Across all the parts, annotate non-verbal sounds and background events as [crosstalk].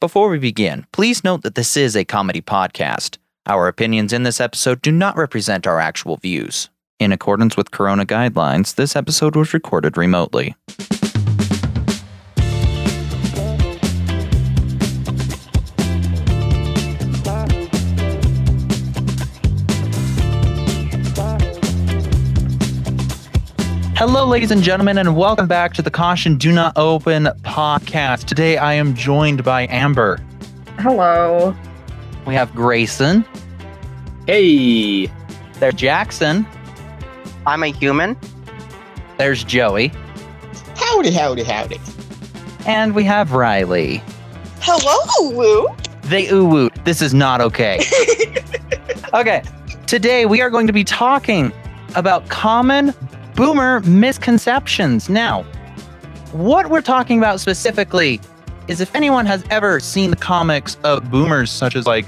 Before we begin, please note that this is a comedy podcast. Our opinions in this episode do not represent our actual views. In accordance with Corona guidelines, this episode was recorded remotely. Hello, ladies and gentlemen, and welcome back to the Caution Do Not Open podcast. Today I am joined by Amber. Hello. We have Grayson. Hey, There's Jackson. I'm a human. There's Joey. Howdy, howdy, howdy. And we have Riley. Hello, Woo. They ooh woo. This is not okay. [laughs] okay. Today we are going to be talking about common boomer misconceptions. Now, what we're talking about specifically is if anyone has ever seen the comics of boomers, such as like,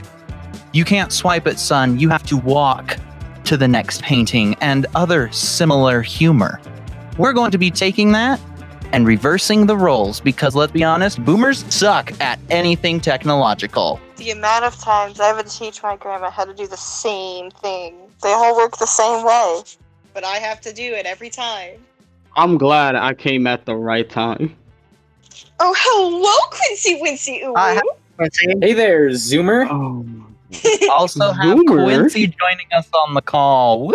you can't swipe it, son, you have to walk to the next painting, and other similar humor. We're going to be taking that and reversing the roles because let's be honest, boomers suck at anything technological. The amount of times I would teach my grandma how to do the same thing. They all work the same way. But I have to do it every time. I'm glad I came at the right time. Oh, hello, Quincy Wincy Ooh. I Hey there, Zoomer. Oh, [laughs] Also have Boomer. Quincy joining us on the call. Woo!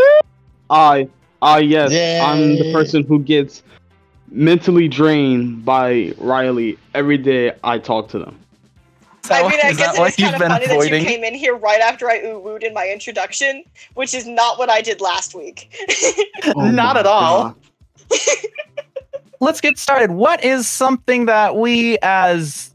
I, I yes, I'm the person who gets mentally drained by Riley every day I talk to them. I mean, I guess it's kind of been funny that you came in here right after I ooh wooed in my introduction, which is not what I did last week. [laughs] Oh Not at all. Let's get started. What is something that we as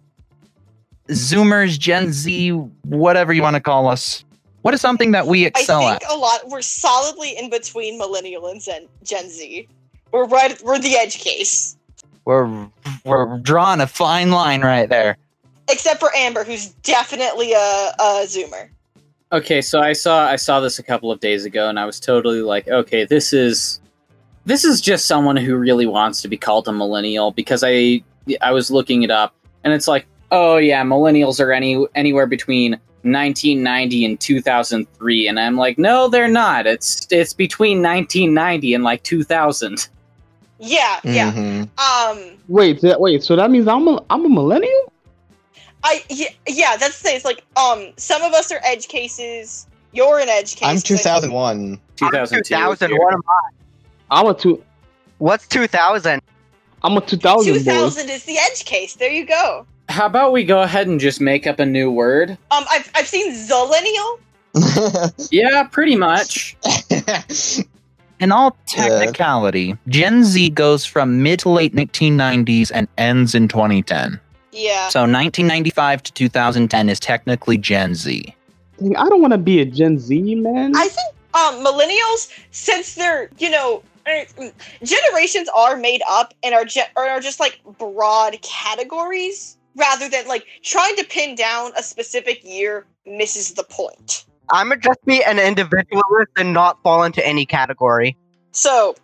Zoomers, Gen Z, whatever you want to call us, what is something that we excel at? I excel think at? a lot. We're solidly in between millennial and Gen, Gen Z. We're right. We're the edge case, We're we're drawing a fine line right there. Except for Amber, who's definitely a, a Zoomer. Okay, so I saw I saw this a couple of days ago, and I was totally like, okay, this is this is just someone who really wants to be called a millennial because I I was looking it up, and it's like, oh yeah, millennials are any anywhere between 1990 and 2003, and I'm like, no, they're not. It's it's between 1990 and like 2000. Yeah, yeah. Mhm. Um, Wait, that, wait. So that means I'm a I'm a millennial? I yeah, yeah. That's the thing. It's like um, some of us are edge cases. You're an edge case. I'm I- 2001. 2002. 2000. here. What am I? I'm a two. What's 2000? I'm a 2000 boy. 2000 is the edge case. There you go. How about we go ahead and just make up a new word? Um, I've I've seen zillennial. [laughs] Yeah, pretty much. [laughs] In all technicality, Gen Z goes from mid to late 1990s and ends in 2010. Yeah. So 1995 to 2010 is technically Gen Z. Dang, I don't want to be a Gen Z man. I think um, millennials, since they're you know er, generations are made up and are ge- are just like broad categories rather than like trying to pin down a specific year misses the point. I'm gonna just be an individualist and not fall into any category. So,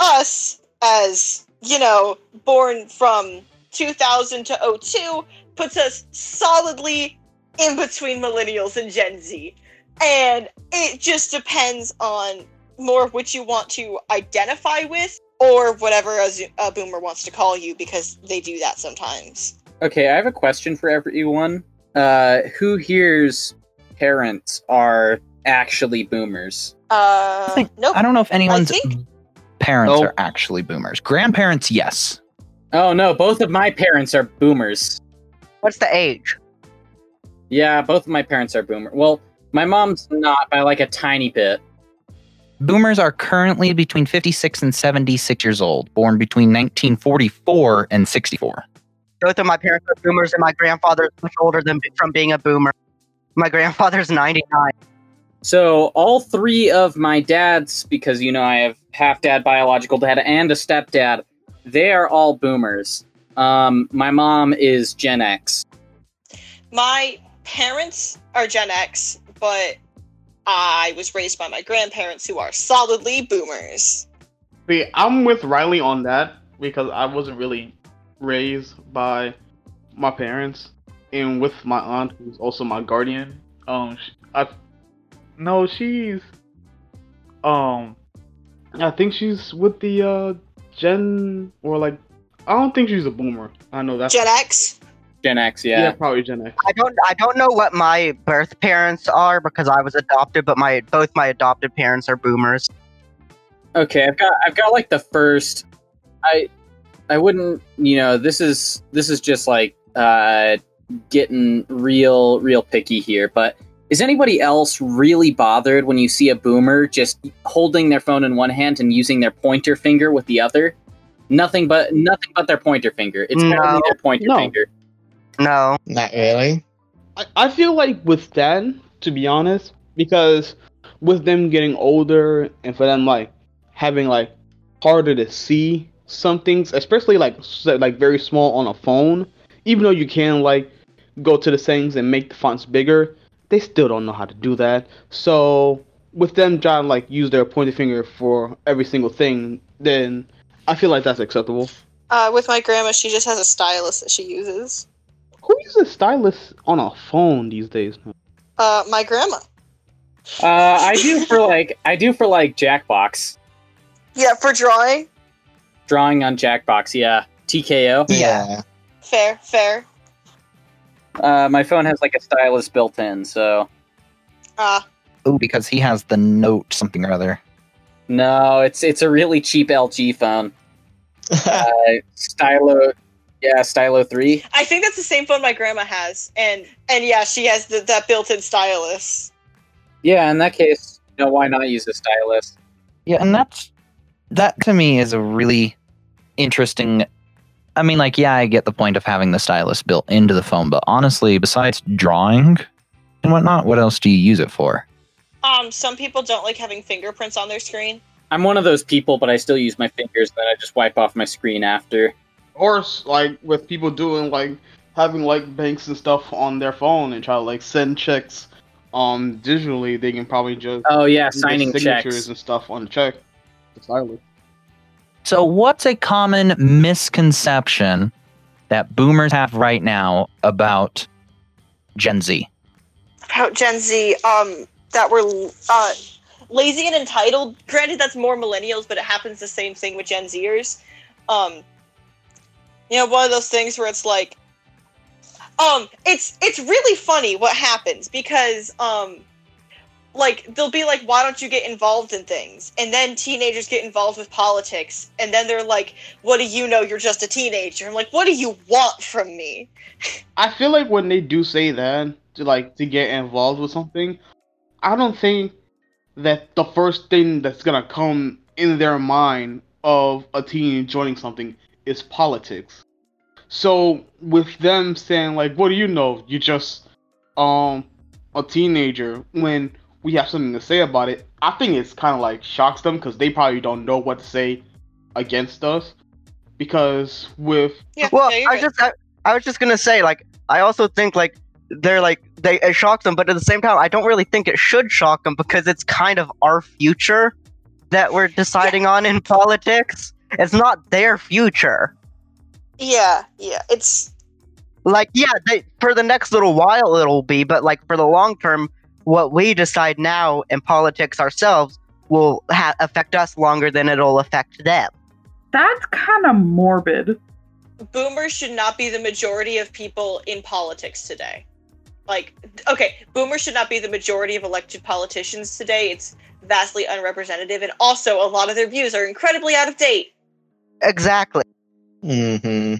us as you know, born from 2000 to 02 puts us solidly in between millennials and Gen Z. And it just depends on more of what you want to identify with or whatever a, zo- a boomer wants to call you because they do that sometimes. Okay, I have a question for everyone. Uh, who here's parents are actually boomers? Uh, think- nope. I don't know if anyone's think- parents Nope. are actually boomers. Grandparents, yes. Oh no, both of my parents are boomers. What's the age? Yeah, both of my parents are boomer. Well, my mom's not by like a tiny bit. Boomers are currently between 56 and 76 years old, born between 1944 and 64. Both of my parents are boomers, and my grandfather's much older than from being a boomer. My grandfather's 99. So all three of my dads, because you know I have half dad, biological dad, and a stepdad, they are all boomers. Um, my mom is Gen X. My parents are Gen X, but I was raised by my grandparents who are solidly boomers. See, I'm with Riley on that because I wasn't really raised by my parents. and with my aunt, who's also my guardian. Um, sh- I no, she's um, I think she's with the uh Gen or like I don't think she's a boomer. I know that's Gen X. Gen X, yeah. yeah. probably Gen X. I don't I don't know what my birth parents are because I was adopted, but my both my adopted parents are boomers. Okay, I've got I've got like the first I I wouldn't you know, this is this is just like uh getting real real picky here, but is anybody else really bothered when you see a boomer just holding their phone in one hand and using their pointer finger with the other? Nothing but nothing but their pointer finger. It's No. only their pointer No. finger. No. Not really. I, I feel like with them, to be honest, because with them getting older and for them like having like harder to see some things, especially like s- like very small on a phone, even though you can like go to the settings and make the fonts bigger, they still don't know how to do that. So with them trying to like use their pointer finger for every single thing, then I feel like that's acceptable. Uh, with my grandma, she just has a stylus that she uses. Who uses stylus on a phone these days? Uh, my grandma. Uh I do for like I do for like Jackbox. Yeah, for drawing. Drawing on Jackbox, yeah. TKO. Yeah. Fair, fair. Uh my phone has like a stylus built in, so Uh, Oh, because he has the note something or other. No, it's it's a really cheap LG phone. [laughs] Uh, Stylo, yeah, Stylo three. I think that's the same phone my grandma has, and and yeah, she has the, that built-in stylus. Yeah, in that case, you know, why not use a stylus? Yeah, and that's that to me is a really interesting. I mean, like, yeah, I get the point of having the stylus built into the phone, but honestly, besides drawing and whatnot, what else do you use it for? Um, some people don't like having fingerprints on their screen. I'm one of those people, but I still use my fingers. Then I just wipe off my screen after. or like with people doing like having like banks and stuff on their phone and try to like send checks um digitally they can probably just Oh yeah, signing signatures checks. and stuff on the check the stylus. So, what's a common misconception that boomers have right now about Gen Z? About Gen Z, um, that we're uh, lazy and entitled. Granted, that's more millennials, but it happens the same thing with Gen Zers. Um, you know, one of those things where it's like, um, it's it's really funny what happens because um, like they'll be like, why don't you get involved in things? And then teenagers get involved with politics, and then they're like, what do you know? You're just a teenager. I'm like, what do you want from me? i feel like when they do say that to like to get involved with something i don't think that the first thing that's gonna come in their mind of a teen joining something is politics so with them saying like what do you know you just um a teenager when we have something to say about it i think it's kind of like shocks them because they probably don't know what to say against us because with Yeah, Well, yeah, I right. just I, I was just gonna say like I also think like they're like they it shocks them, but at the same time I don't really think it should shock them because it's kind of our future that we're deciding on in politics. It's not their future. yeah, yeah. It's Like yeah, they, for the next little while it'll be, but like for the long term, what we decide now in politics ourselves will ha- affect us longer than it'll affect them. That's kind of morbid. boomers should not be the majority of people in politics today. Like, okay, boomers should not be the majority of elected politicians today. It's vastly unrepresentative, and also a lot of their views are incredibly out of date. Exactly. hmm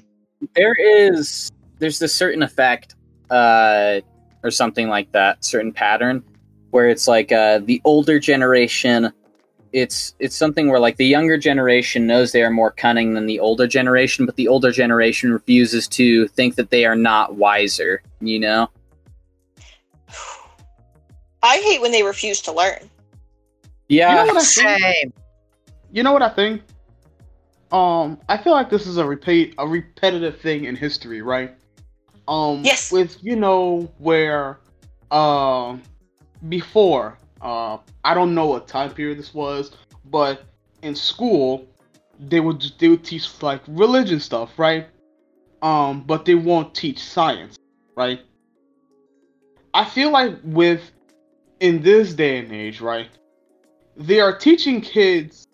There is there's this certain effect, uh, or something like that, certain pattern, where it's like uh, the older generation. It's it's something where like the younger generation knows they are more cunning than the older generation, but the older generation refuses to think that they are not wiser. You know. I hate when they refuse to learn. Yeah. You know what I think? Same. You know what I think? Um, I feel like this is a repeat, a repetitive thing in history, right? Um, Yes. With you know where, um, before, uh, I don't know what time period this was, but in school, they would they would teach like religion stuff, right? Um, but they won't teach science, right? I feel like with in this day and age, right? They are teaching kids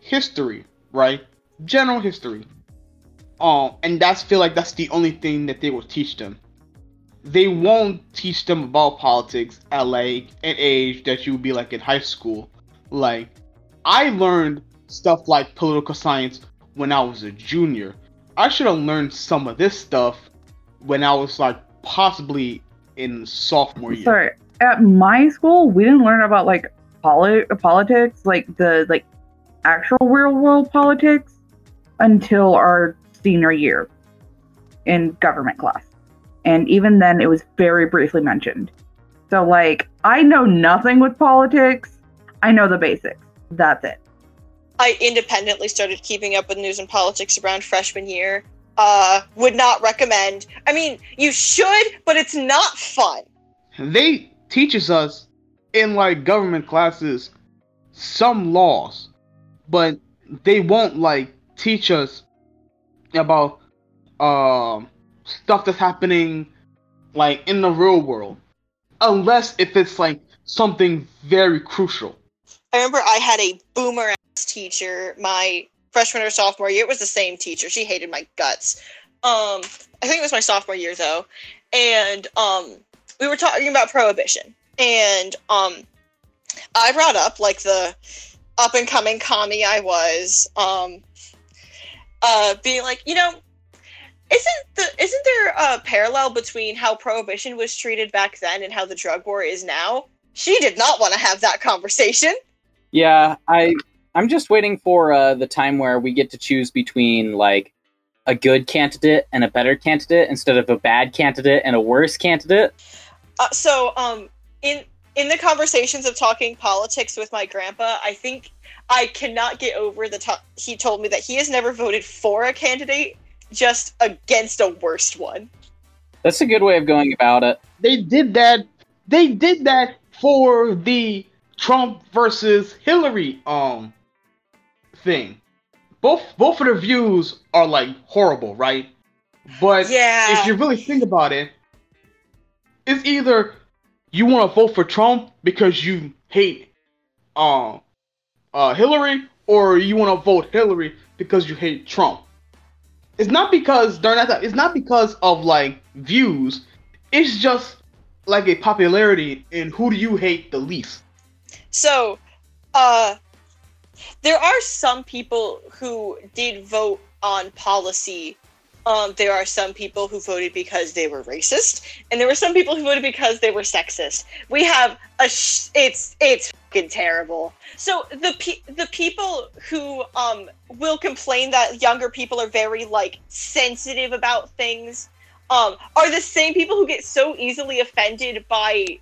history, right? General history. Um, and that's feel like that's the only thing that they will teach them. They won't teach them about politics at like an age that you would be like in high school. Like, I learned stuff like political science when I was a junior. I should have learned some of this stuff when I was like possibly in sophomore year. Sorry, at my school, we didn't learn about like poli- politics, like the like actual real world politics, until our senior year in government class, and even then, it was very briefly mentioned. So, like, I know nothing with politics. I know the basics. That's it. I independently started keeping up with news and politics around freshman year. Uh, would not recommend. I mean, you should, but it's not fun. they teaches us in like government classes some laws but they won't like teach us about um stuff that's happening like in the real world unless if it's like something very crucial I remember I had a boomer ass teacher my freshman or sophomore year. It was the same teacher. She hated my guts. Um, I think it was my sophomore year though, and um, we were talking about prohibition, and um, I brought up like the up and coming commie I was, um, uh, being like, you know, isn't the isn't there a parallel between how prohibition was treated back then and how the drug war is now? She did not want to have that conversation. Yeah, I I'm just waiting for uh, the time where we get to choose between like a good candidate and a better candidate instead of a bad candidate and a worse candidate. Uh, so, um, in in the conversations of talking politics with my grandpa, I think I cannot get over the to- he told me that he has never voted for a candidate, just against a worst one. That's a good way of going about it. they did that they did that for the trump versus hillary um thing both both of the views are like horrible right but Yeah. if you really think about it, it's either you want to vote for Trump because you hate uh, uh, Hillary, or you want to vote Hillary because you hate Trump. It's not because they're not. It's not because of like views. It's just like a popularity in who do you hate the least. So, uh, there are some people who did vote on policy. Um, there are some people who voted because they were racist, and there were some people who voted because they were sexist. We have a sh- it's it's fucking terrible. So the pe- the people who um will complain that younger people are very like sensitive about things um are the same people who get so easily offended by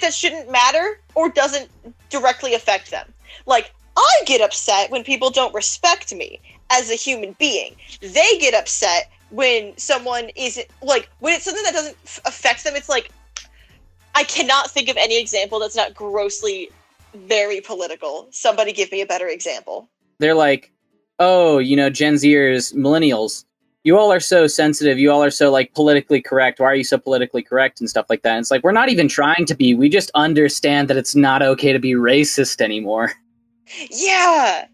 that shouldn't matter or doesn't directly affect them. Like, I get upset when people don't respect me as a human being. They get upset when someone isn't, like, when it's something that doesn't f- affect them. It's like, I cannot think of any example that's not grossly very political. Somebody give me a better example. They're like, oh, you know, Gen Zers, millennials, you all are so sensitive. You all are so like politically correct. Why are you so politically correct and stuff like that? And it's like we're not even trying to be. We just understand that it's not okay to be racist anymore. Yeah.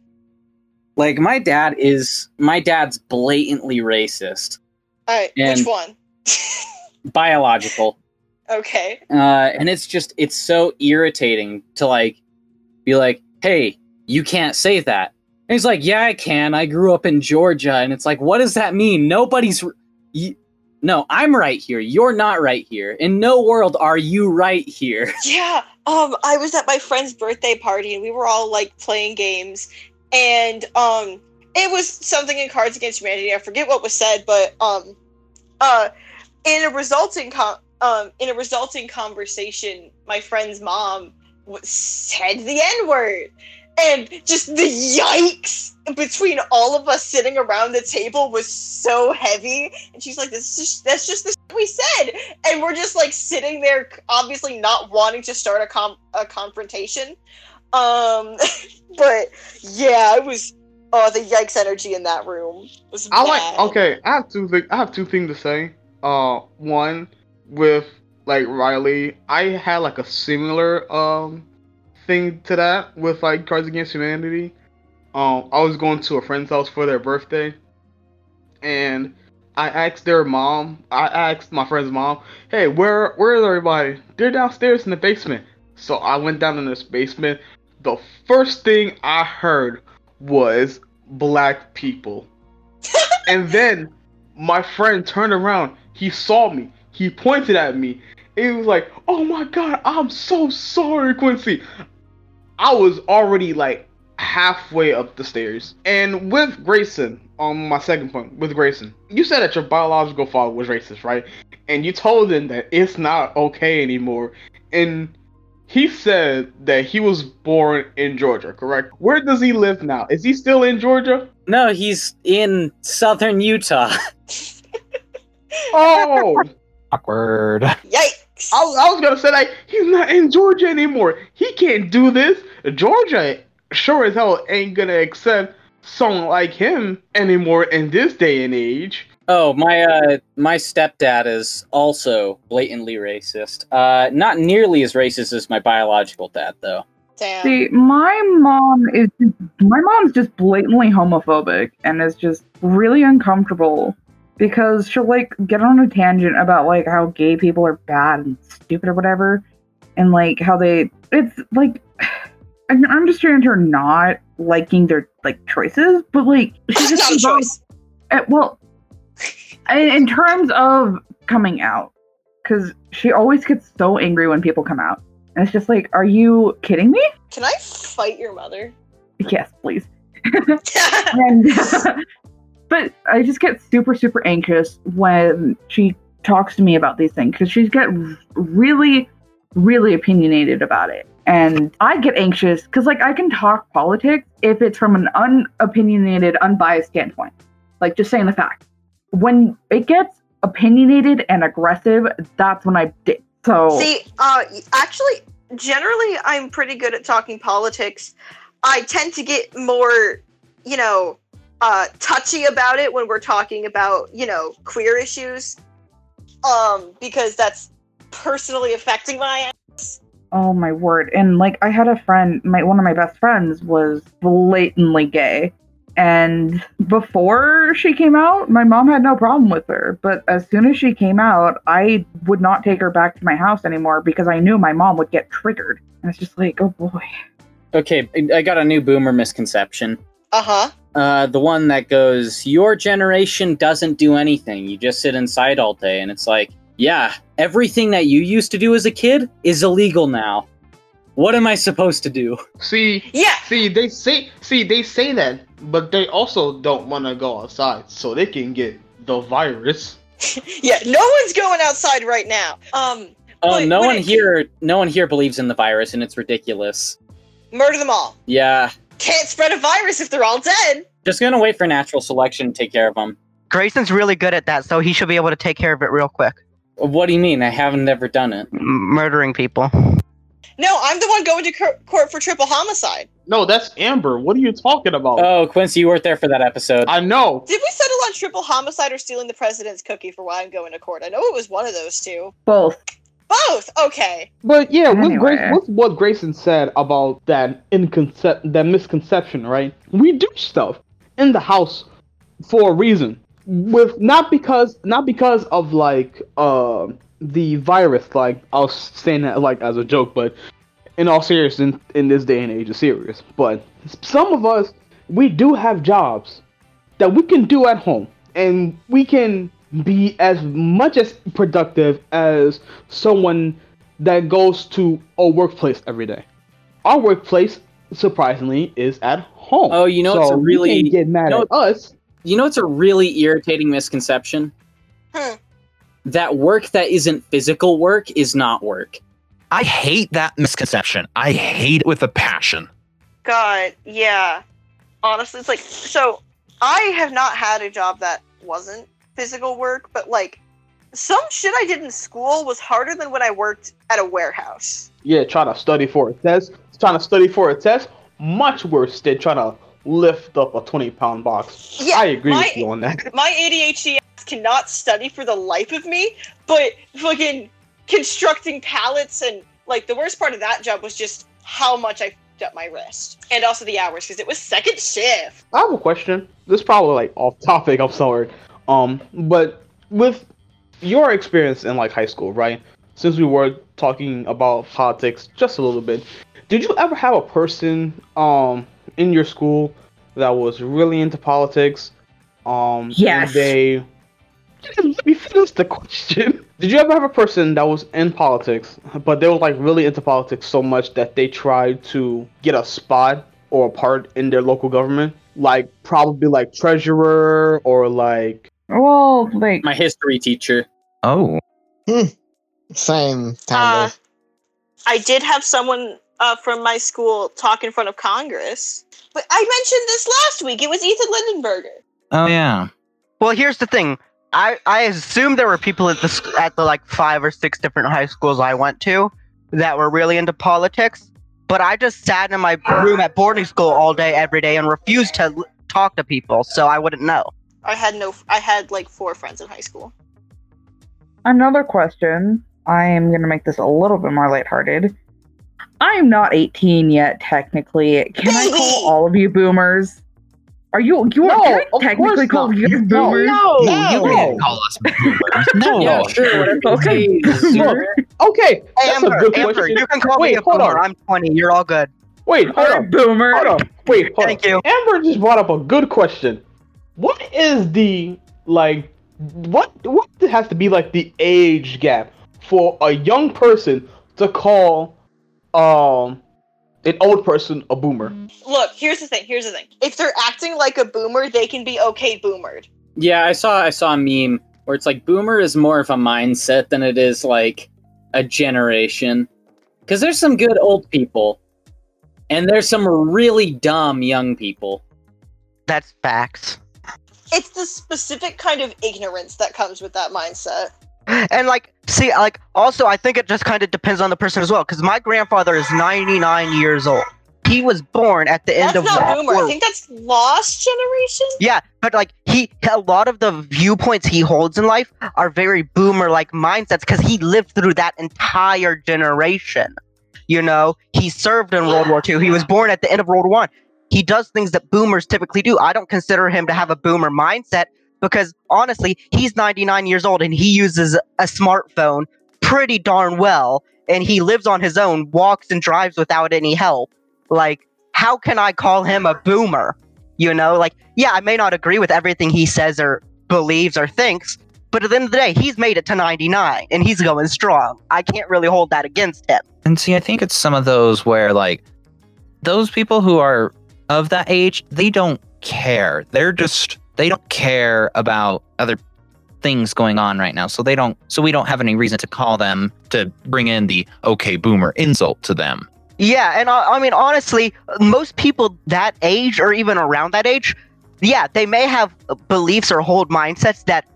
Like my dad is my dad's blatantly racist, All right. And- Which one? [laughs] biological. okay. uh, and it's just it's so irritating to like be like hey you can't say that and he's like yeah i can i grew up in georgia and it's like what does that mean nobody's r- y- no i'm right here you're not right here in no world are you right here [laughs] Yeah. Um, I was at my friend's birthday party and we were all like playing games, and um, it was something in Cards Against Humanity. I forget what was said, but um, uh, in a resulting com- um, in a resulting conversation, my friend's mom w- said the N word, and just the yikes between all of us sitting around the table was so heavy. And she's like, "This is that's just the we said," and we're just like sitting there, obviously not wanting to start a com- a confrontation. Um, [laughs] but yeah, it was. Oh, the yikes energy in that room was I bad. like. Okay, I have two. Thing, I have two things to say. Uh, one, with like Riley, I had like a similar um thing to that with like Cards Against Humanity. Um, I was going to a friend's house for their birthday, and I asked their mom. I asked my friend's mom, "Hey, where where is everybody? They're downstairs in the basement." So I went down in this basement. The first thing I heard was black people, [laughs] and then my friend turned around. He saw me. He pointed at me. He was like, "Oh my god, I'm so sorry, Quincy." I was already like halfway up the stairs. And with Grayson, on my second point, with Grayson, you said that your biological father was racist, right? And you told him that it's not okay anymore. And he said that he was born in Georgia, correct? Where does he live now? Is he still in Georgia? No, he's in southern Utah. [laughs] Oh, Awkward. Yikes! I, I was gonna say like he's not in Georgia anymore. He can't do this. Georgia sure as hell ain't gonna accept someone like him anymore in this day and age. Oh, my uh my stepdad is also blatantly racist. Uh not nearly as racist as my biological dad though. Damn. See, my mom is my mom's just blatantly homophobic and is just really uncomfortable because she'll like get on a tangent about like how gay people are bad and stupid or whatever, and like how they it's like [sighs] I can understand her not liking their like choices, but like she's [laughs] just not a choice. uh, well, in, in terms of coming out, because she always gets so angry when people come out, and it's just like, are you kidding me? Can I fight your mother? Yes, please. [laughs] And [laughs] but I just get super super anxious when she talks to me about these things because she's get really really opinionated about it. And I get anxious because like I can talk politics if it's from an unopinionated, unbiased standpoint. Like just saying the fact. When it gets opinionated and aggressive, that's when I. So See, uh, actually, generally, I'm pretty good at talking politics. I tend to get more, you know, uh, touchy about it when we're talking about, you know, queer issues, um, because that's personally affecting my. Oh my word. And like I had a friend, my one of my best friends was blatantly gay. And before she came out, my mom had no problem with her. But as soon as she came out, I would not take her back to my house anymore because I knew my mom would get triggered. And it's just like, oh boy. Okay, I got a new boomer misconception. Uh huh. Uh, the one that goes, Your generation doesn't do anything. You just sit inside all day. And it's like, yeah, everything that you used to do as a kid is illegal now. What am I supposed to do? See, Yeah. see, they say, see, they say that, but they also don't want to go outside so they can get the virus. [laughs] Yeah. No one's going outside right now. Um, Oh, Wait, no wait, one can- here, no one here believes in the virus, and it's ridiculous. murder them all. Yeah, Can't spread a virus if they're all dead. just gonna wait for natural selection to take care of them. Grayson's really good at that, so he should be able to take care of it real quick. What do you mean? I haven't ever done it. M- murdering people. No, I'm the one going to court for triple homicide. No, that's Amber. What are you talking about? Oh, Quincy, you weren't there for that episode. I know. Did we settle on triple homicide or stealing the president's cookie for why I'm going to court? I know it was one of those two. Both. Both. Okay. But yeah, with, Anyway. Grace, with what Grayson said about that inconcept, that misconception, right? We do stuff in the house for a reason. With not because not because of like uh the virus. Like I was saying that like as a joke, but in all seriousness, in, in this day and age, it's serious. But some of us, we do have jobs that we can do at home, and we can be as much as productive as someone that goes to a workplace every day. Our workplace, surprisingly, is at home. Oh, you know so it's a really- you can't get mad you know- at us. You know, it's a really irritating misconception. Hmm. That work that isn't physical work is not work. I hate that misconception. I hate it with a passion. God, yeah. Honestly, it's like so. I have not had a job that wasn't physical work, but like some shit I did in school was harder than when I worked at a warehouse. Yeah, trying to study for a test. Trying to study for a test. Much worse than trying to lift up a 20 pound box. Yeah, I agree my- with you on that. my ADHD ass cannot study for the life of me, but fucking constructing pallets and like the worst part of that job was just how much I fucked up my wrist and also the hours because it was second shift. I have a question. This is probably like off topic. I'm sorry. Um, but with your experience in like high school, right? Since we were talking about politics just a little bit, did you ever have a person um in your school that was really into politics? Um, Yes. And they. Let me finish the question. Did you ever have a person that was in politics, but they were like really into politics so much that they tried to get a spot or a part in their local government? Like probably like treasurer or like Well, like My history teacher. Oh, Hmm. Same kind Uh, of. I did have someone uh, from my school talk in front of Congress, but I mentioned this last week. It was Ethan Lindenberger. oh yeah. Well, here's the thing. I, I assume there were people at the at the like five or six different high schools I went to that were really into politics, but I just sat in my room at boarding school all day every day and refused to l- talk to people, so I wouldn't know. I had no. I had like four friends in high school. another question. I am going to make this a little bit more lighthearted. I'm not 18 yet, technically. Can I [laughs] call all of you boomers? Are you you No, are can I of technically course call not. you guys No, boomers? no, you no. can't call us boomers. [laughs] No. Yeah, sure. Whatever [laughs] you Okay. say, [laughs] Okay, that's Amber, a good Amber, question. you can call Wait, me a hold boomer. on. I'm 20. You're all good. Wait, hold on. boomer. Hold on. Wait, hold Thank on. you. Amber just brought up a good question. What is the like what what has to be like the age gap for a young person to call um an old person a boomer? Look, here's the thing. Here's the thing. If they're acting like a boomer, they can be okay boomered. Yeah, I saw I saw a meme where it's like boomer is more of a mindset than it is like a generation. Because there's some good old people, and there's some really dumb young people. That's facts. It's the specific kind of ignorance that comes with that mindset. And like, see, like, also, I think it just kind of depends on the person as well. Because my grandfather is 99 years old. He was born at the end That's of not World boomer. I think that's lost generation. Yeah, but like he, a lot of the viewpoints he holds in life are very boomer like mindsets because he lived through that entire generation. You know, he served in World War II. He was born at the end of World War One. He does things that boomers typically do. I don't consider him to have a boomer mindset because honestly, he's 99 years old and he uses a smartphone pretty darn well, and he lives on his own, walks and drives without any help. Like, how can I call him a boomer? You know, like, yeah, I may not agree with everything he says or believes or thinks, but at the end of the day, he's made it to 99 and he's going strong. I can't really hold that against him. And see, I think it's some of those where like those people who are of that age, they don't care. They're just they don't care about other things going on right now. So they don't so we don't have any reason to call them to bring in the okay boomer insult to them. Yeah, and I, I mean, honestly, most people that age or even around that age, yeah, they may have beliefs or hold mindsets that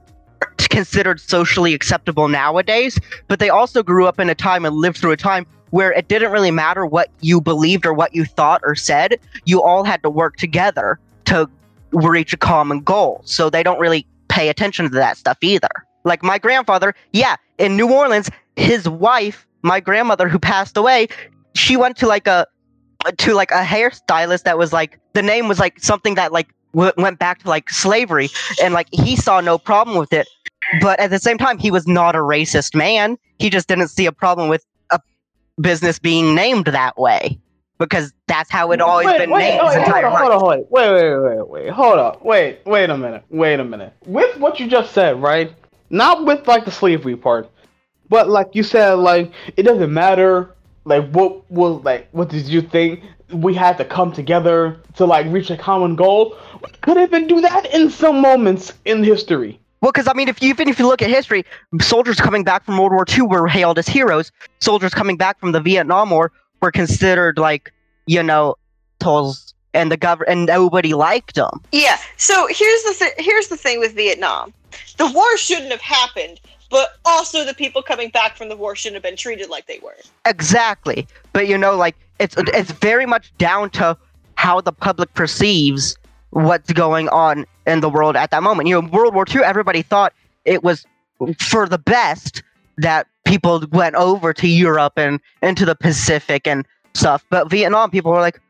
are considered socially acceptable nowadays, but they also grew up in a time and lived through a time where it didn't really matter what you believed or what you thought or said. You all had to work together to reach a common goal. So they don't really pay attention to that stuff either. Like my grandfather, yeah, in New Orleans, his wife, my grandmother who passed away, she went to like a to like a hairstylist that was like the name was like something that like w- went back to like slavery and like he saw no problem with it but at the same time he was not a racist man he just didn't see a problem with a business being named that way because that's how it always wait, been wait, named wait, entire hold on, hold on, wait, wait, wait, wait, wait, hold up, wait, wait a minute, wait a minute. With what you just said, right? Not with like the slavery part, but like you said, like it doesn't matter, like what was like what did you think? We had to come together to like reach a common goal. We could even do that in some moments in history. Well, because I mean, if you even if you look at history, soldiers coming back from World War II were hailed as heroes. Soldiers coming back from the Vietnam War were considered like, you know, tolls, and the gov and nobody liked them. Yeah. So here's the th- here's the thing with Vietnam. The war shouldn't have happened, but also the people coming back from the war shouldn't have been treated like they were. Exactly, but you know, like it's it's very much down to how the public perceives what's going on in the world at that moment. You know, World War II, everybody thought it was for the best that people went over to Europe and into the Pacific and stuff. But Vietnam people were like,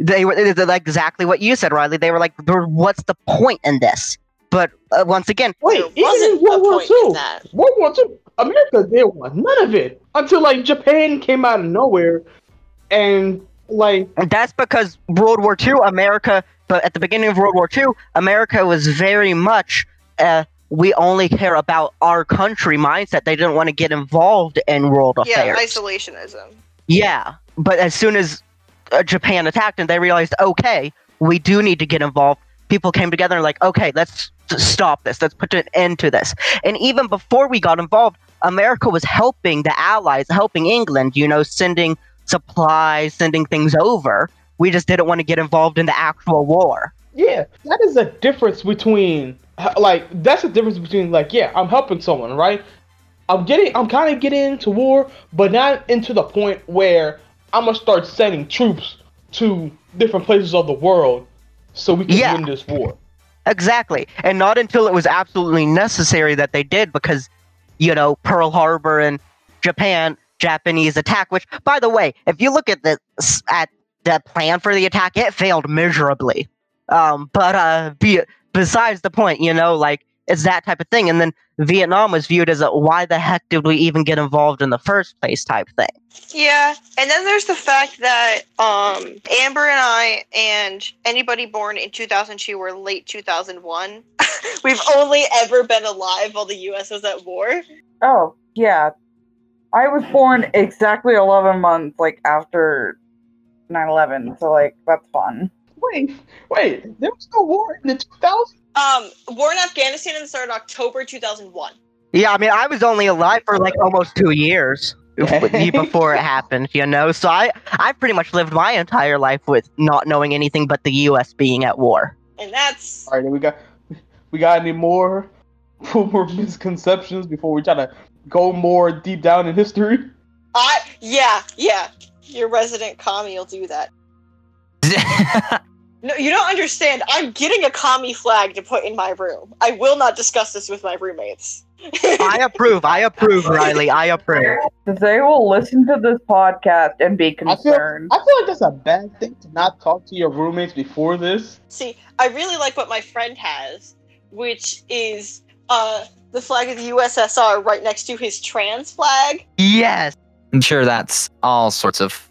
they were they're like exactly what you said, Riley. They were like, what's the point in this? But uh, once again, Wait, There even wasn't in World War point II. World War II, America did one, none of it until like Japan came out of nowhere, and like that's because World War II, America, but at the beginning of World War II, America was very much uh, we only care about our country mindset. They didn't want to get involved in world Yeah, affairs. Yeah, isolationism. Yeah, but as soon as uh, Japan attacked and they realized, okay, we do need to get involved, people came together and like, okay, let's stop this. Let's put an end to this. And even before we got involved, America was helping the Allies, helping England, you know, sending supplies, sending things over. We just didn't want to get involved in the actual war. yeah, that is a difference between like that's the difference between like yeah, I'm helping someone, right? I'm getting, I'm kind of getting into war, but not into the point where I'm gonna start sending troops to different places of the world so we can Yeah. win this war. Exactly. And not until it was absolutely necessary that they did because, you know, Pearl Harbor and Japan, Japanese attack, which, by the way, if you look at the, at the plan for the attack, it failed miserably. Um, but, uh, be, besides the point, you know, like, it's that type of thing. And then Vietnam was viewed as a why the heck did we even get involved in the first place type thing. Yeah, and then there's the fact that um, Amber and I and anybody born in 2002 or late 2001, [laughs] we've only ever been alive while the U.S. was at war. Oh, yeah. I was born exactly 11 months, like, after 9 11, so, like, that's fun. Wait, wait, there was no war in the 2000s. Um, war in Afghanistan started October 2001. Yeah, I mean, I was only alive for like almost two years Okay. [laughs] before it happened, you know. So I, I pretty much lived my entire life with not knowing anything but the U.S. being at war. And that's All right, then we got we got any more [laughs] more misconceptions before we try to go more deep down in history? I yeah, yeah. Your resident commie will do that. [laughs] No, you don't understand. I'm getting a commie flag to put in my room. I will not discuss this with my roommates. I approve. I approve, Riley. I approve. They will listen to this podcast and be I feel concerned. I feel like that's a bad thing to not talk to your roommates before this. See, I really like what my friend has, which is uh the flag of the USSR right next to his trans flag. Yes. I'm sure that's all sorts of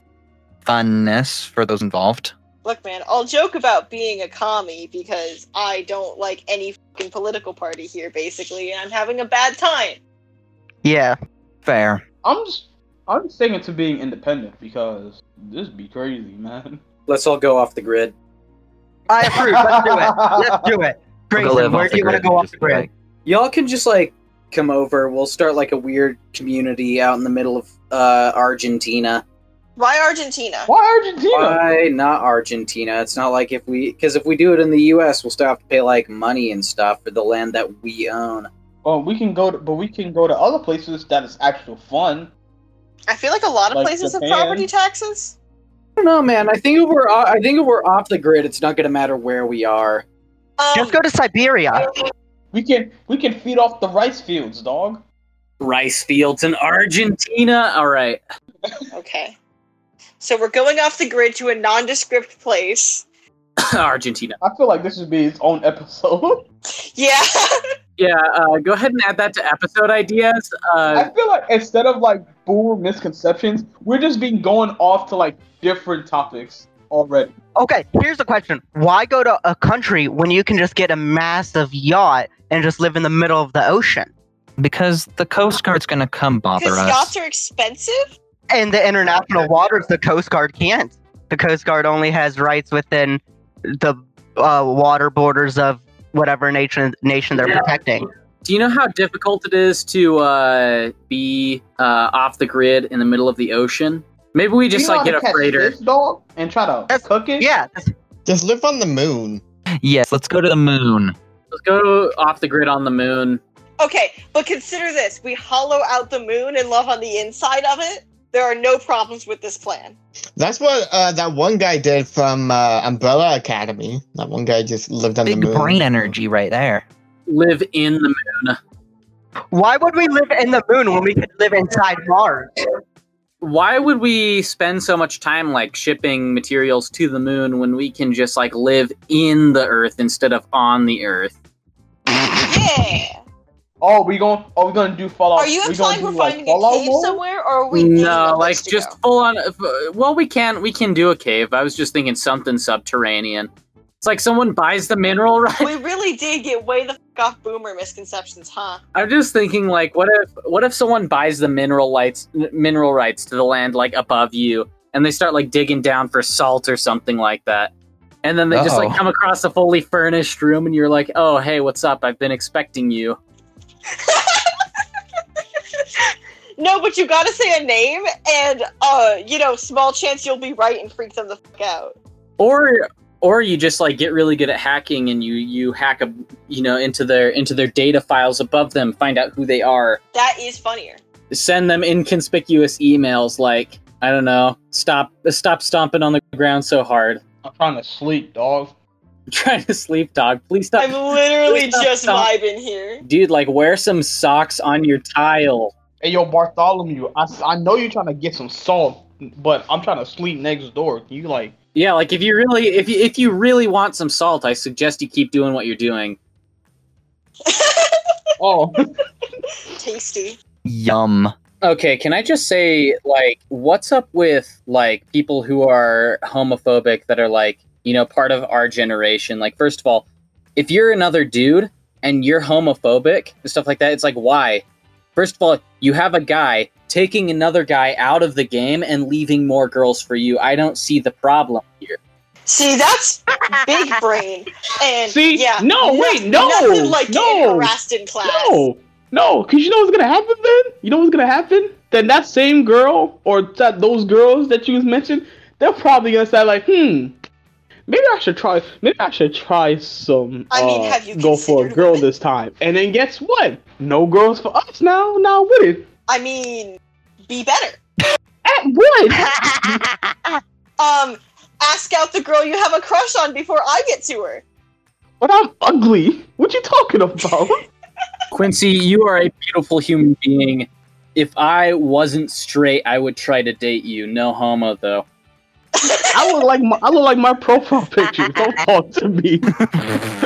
funness for those involved. Look, man, I'll joke about being a commie because I don't like any fucking political party here, basically, and I'm having a bad time. Yeah. Fair. I'm just I'm sticking to being independent because this be crazy, man. Let's all go off the grid. I approve. Let's do it. Let's do it. We'll Grayson, where do you want to go off the grid like, y'all can just like come over. We'll start like a weird community out in the middle of uh, Argentina. Why Argentina? Why Argentina? Why not Argentina? It's not like if we because if we do it in the U.S., we'll still have to pay like money and stuff for the land that we own. Well, we can go to, but we can go to other places that is actual fun. I feel like a lot of Like places Japan. have property taxes. I don't know, man. I think if we're o- I think if we're off the grid, it's not going to matter where we are. Um, Just go to Siberia. We can we can feed off the rice fields, dog. Rice fields in Argentina. All right. Okay. So we're going off the grid to a nondescript place. [coughs] Argentina. I feel like this should be its own episode. [laughs] Yeah. Yeah. Uh, go ahead and add that to episode ideas. Uh, I feel like instead of like boomer misconceptions, we're just being going off to like different topics already. Okay, here's the question. Why go to a country when you can just get a massive yacht and just live in the middle of the ocean? Because the Coast Guard's gonna come bother us. yachts are expensive? In the international waters, the Coast Guard can't. The Coast Guard only has rights within the uh, water borders of whatever nation nation they're Yeah. protecting. do you know how difficult it is to uh, be uh, off the grid in the middle of the ocean? Maybe we just You know like how get a freighter. dog, and try to That's- cook it. Yeah, Just live on the moon. Yes, let's go to the moon. Let's go off the grid on the moon. Okay, but consider this. We hollow out the moon and live on the inside of it. There are no problems with this plan. That's what uh, that one guy did from uh, Umbrella Academy. That one guy just lived on Big the moon. brain energy right there. Live in the moon. Why would we live in the moon when we could live inside Mars? Why would we spend so much time like shipping materials to the moon when we can just like live in the Earth instead of on the Earth? Yeah. Oh, we going? Are oh, we gonna do Fallout? Are you we gonna implying do, we're like, finding a Fallout cave mode? somewhere, or are we? No, like just go? full on. Well, we can we can do a cave. I was just thinking something subterranean. It's like someone buys the mineral [laughs] right. We really did get way the fuck off boomer misconceptions, huh? I'm just thinking like, what if what if someone buys the mineral rights mineral rights to the land like above you, and they start like digging down for salt or something like that, and then they just like come across a fully furnished room, and you're like, oh hey, what's up? I've been expecting you. No, but you gotta say a name, and uh, you know, small chance you'll be right and freak them the fuck out. or or you just like get really good at hacking and you you hack a you know into their into their data files above them find out who they are That is funnier. send them inconspicuous emails like i don't know stop stop stomping on the ground so hard I'm trying to sleep, dog. Trying to sleep dog please stop I'm literally stop, just stop. vibing here. dude like wear some socks on your tile Hey, yo, Bartholomew. I, I know you're trying to get some salt, but I'm trying to sleep next door. Can you like? yeah like if you really if you if you really want some salt i suggest you keep doing what you're doing [laughs] Oh, Tasty. Yum. Okay, can I just say, like, what's up with like people who are homophobic that are like, you know, part of our generation? Like, first of all, if you're another dude and you're homophobic and stuff like that, it's like, why? First of all, you have a guy taking another guy out of the game and leaving more girls for you. I don't see the problem here. See, that's big brain. And See? yeah, No, wait, no, nothing like no, harassed in class. no, no. Cause you know what's gonna happen then? You know what's gonna happen? Then that same girl or that those girls that you just mentioned, they're probably gonna say like, hmm, maybe I should try. Maybe I should try some. I mean, uh, have you go for a girl women? this time? And then guess what? No girls for us now. Now with it. I mean, be better. At what? [laughs] Um, ask out the girl you have a crush on before I get to her. but I'm ugly. What you talking about? [laughs] Quincy, you are a beautiful human being. If I wasn't straight, I would try to date you. No homo, though. I look like my I look like my profile [laughs] picture. Don't talk to me. [laughs]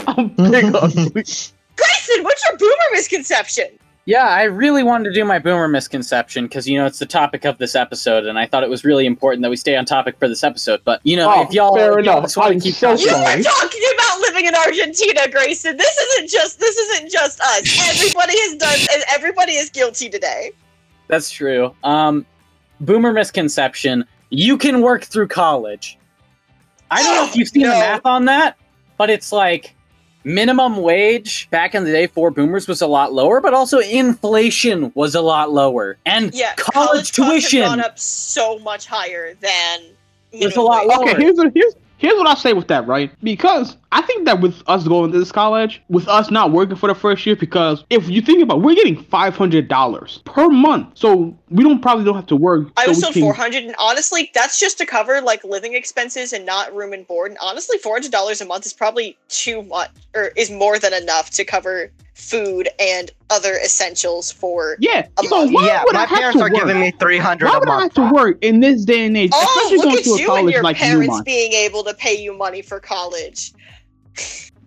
I'm big ugly. [laughs] Grayson, what's your boomer misconception? Yeah, I really wanted to do my boomer misconception because you know it's the topic of this episode, and I thought it was really important that we stay on topic for this episode. But you know, Oh, if y'all, fair if y'all enough. just want I'm to keep so talking, You sorry. were talking about living in Argentina, Grayson. This isn't just this isn't just us. Everybody has done. Everybody is guilty today. that's true. Um, boomer misconception: you can work through college. I don't know if you've seen the math on that, but it's like minimum wage back in the day for boomers was a lot lower, but also inflation was a lot lower, and Yeah, college, costs have tuition. gone up so much higher than. It's a lot wage. lower. Okay, here's a, here's here's what I say with that, right? Because I think that with us going to this college, with us not working for the first year, because if you think about, it, we're getting five hundred dollars per month, so we don't probably don't have to work. I so was we told four hundred, and honestly, that's just to cover like living expenses and not room and board. And honestly, four hundred dollars a month is probably too much, or is more than enough to cover food and other essentials for. Yeah, a so month. why yeah, would I my have parents to are work? giving me three hundred Why a would I have to work in this day and age, Oh, especially look going at to a you and college your like parents Neumont? being able to pay you money for college.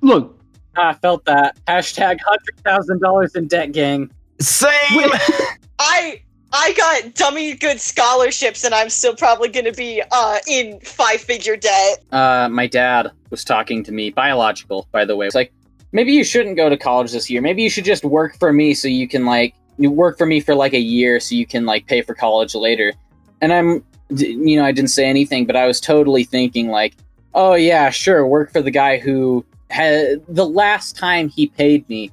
Look, I felt that hashtag hundred thousand dollars in debt, gang. Same. wait, [laughs] I I got dummy good scholarships, and I'm still probably going to be uh in five figure debt. uh, my dad was talking to me, biological, by the way. It's like, maybe you shouldn't go to college this year. Maybe you should just work for me so you can, like, you work for me for like a year so you can, like, pay for college later. And I'm, you know, I didn't say anything, but I was totally thinking, like, oh, yeah, sure, work for the guy who had the last time he paid me